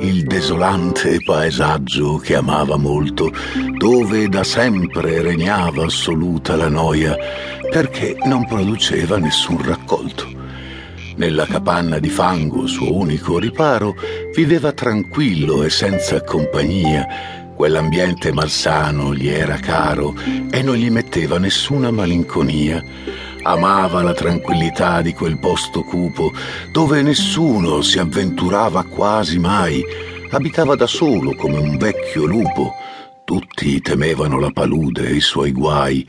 Il desolante paesaggio che amava molto, dove da sempre regnava assoluta la noia, perché non produceva nessun raccolto. Nella capanna di fango, suo unico riparo, viveva tranquillo e senza compagnia. Quell'ambiente malsano gli era caro e non gli metteva nessuna malinconia Amava la tranquillità di quel posto cupo, dove nessuno si avventurava quasi mai. Abitava da solo come un vecchio lupo. Tutti temevano la palude e i suoi guai.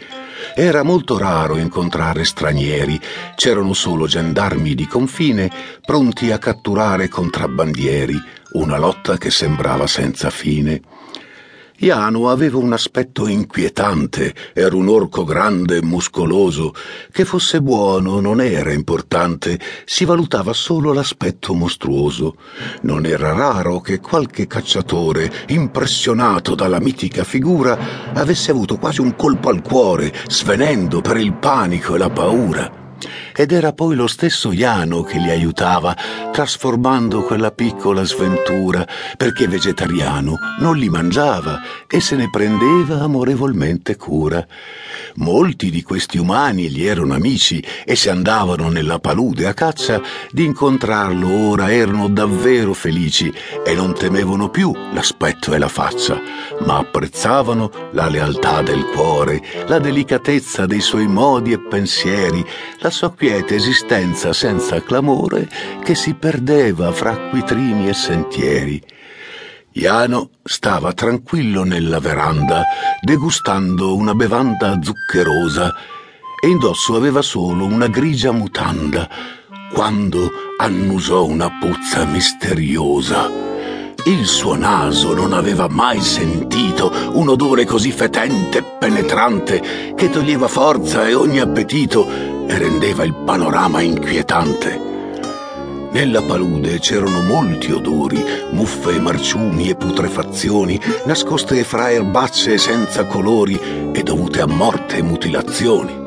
Era molto raro incontrare stranieri, c'erano solo gendarmi di confine pronti a catturare contrabbandieri, una lotta che sembrava senza fine. Iano aveva un aspetto inquietante, era un orco grande e muscoloso. Che fosse buono non era importante, si valutava solo l'aspetto mostruoso. Non era raro che qualche cacciatore, impressionato dalla mitica figura, avesse avuto quasi un colpo al cuore, svenendo per il panico e la paura ed era poi lo stesso Iano che li aiutava, trasformando quella piccola sventura, perché vegetariano non li mangiava e se ne prendeva amorevolmente cura. Molti di questi umani gli erano amici e se andavano nella palude a caccia, di incontrarlo ora erano davvero felici e non temevano più l'aspetto e la faccia, ma apprezzavano la lealtà del cuore, la delicatezza dei suoi modi e pensieri, la sua quiete esistenza senza clamore che si perdeva fra acquitrini e sentieri. Iano stava tranquillo nella veranda, degustando una bevanda zuccherosa, e indosso aveva solo una grigia mutanda, quando annusò una puzza misteriosa. Il suo naso non aveva mai sentito un odore così fetente e penetrante che toglieva forza e ogni appetito e rendeva il panorama inquietante. Nella palude c'erano molti odori, muffe, marciumi e putrefazioni, nascoste fra erbacce senza colori e dovute a morte e mutilazioni.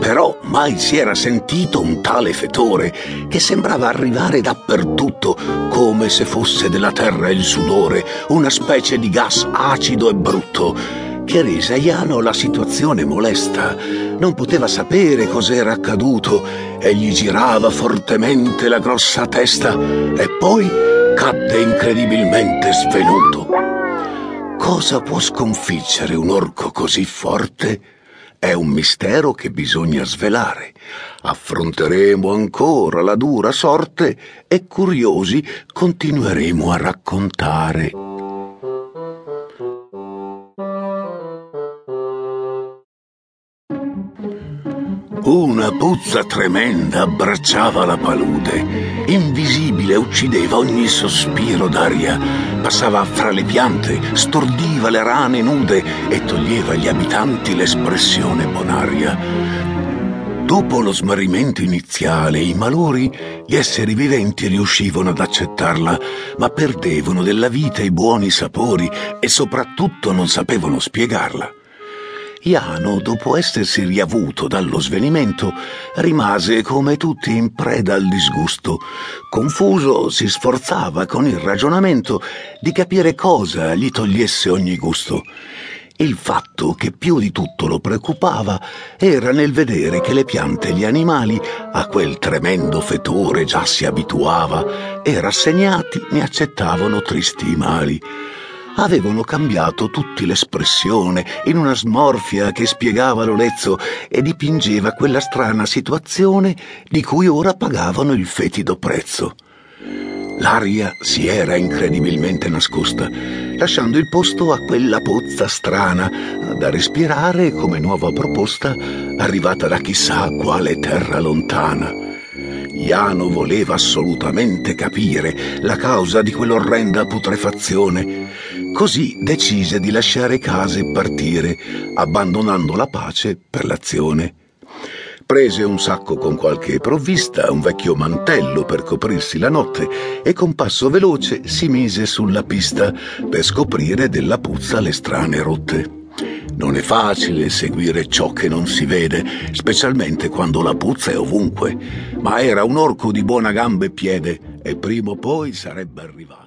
Però mai si era sentito un tale fetore che sembrava arrivare dappertutto, come se fosse della terra il sudore, una specie di gas acido e brutto che rese a Iano la situazione molesta. Non poteva sapere cos'era accaduto e gli girava fortemente la grossa testa e poi cadde incredibilmente svenuto. Cosa può sconfiggere un orco così forte? È un mistero che bisogna svelare. Affronteremo ancora la dura sorte e curiosi continueremo a raccontare. Una puzza tremenda abbracciava la palude. Invisibile uccideva ogni sospiro d'aria. Passava fra le piante, stordiva le rane nude e toglieva agli abitanti l'espressione bonaria. Dopo lo smarrimento iniziale, i malori, gli esseri viventi riuscivano ad accettarla, ma perdevano della vita i buoni sapori e soprattutto non sapevano spiegarla. Iano, dopo essersi riavuto dallo svenimento, rimase come tutti in preda al disgusto. Confuso, si sforzava con il ragionamento di capire cosa gli togliesse ogni gusto. Il fatto che più di tutto lo preoccupava era nel vedere che le piante e gli animali a quel tremendo fetore già si abituava e rassegnati ne accettavano tristi mali avevano cambiato tutti l'espressione in una smorfia che spiegava l'olezzo e dipingeva quella strana situazione di cui ora pagavano il fetido prezzo. L'aria si era incredibilmente nascosta, lasciando il posto a quella pozza strana da respirare come nuova proposta arrivata da chissà quale terra lontana. Iano voleva assolutamente capire la causa di quell'orrenda putrefazione. Così decise di lasciare casa e partire, abbandonando la pace per l'azione. Prese un sacco con qualche provvista, un vecchio mantello per coprirsi la notte e con passo veloce si mise sulla pista per scoprire della puzza le strane rotte. Non è facile seguire ciò che non si vede, specialmente quando la puzza è ovunque, ma era un orco di buona gambe e piede e prima o poi sarebbe arrivato.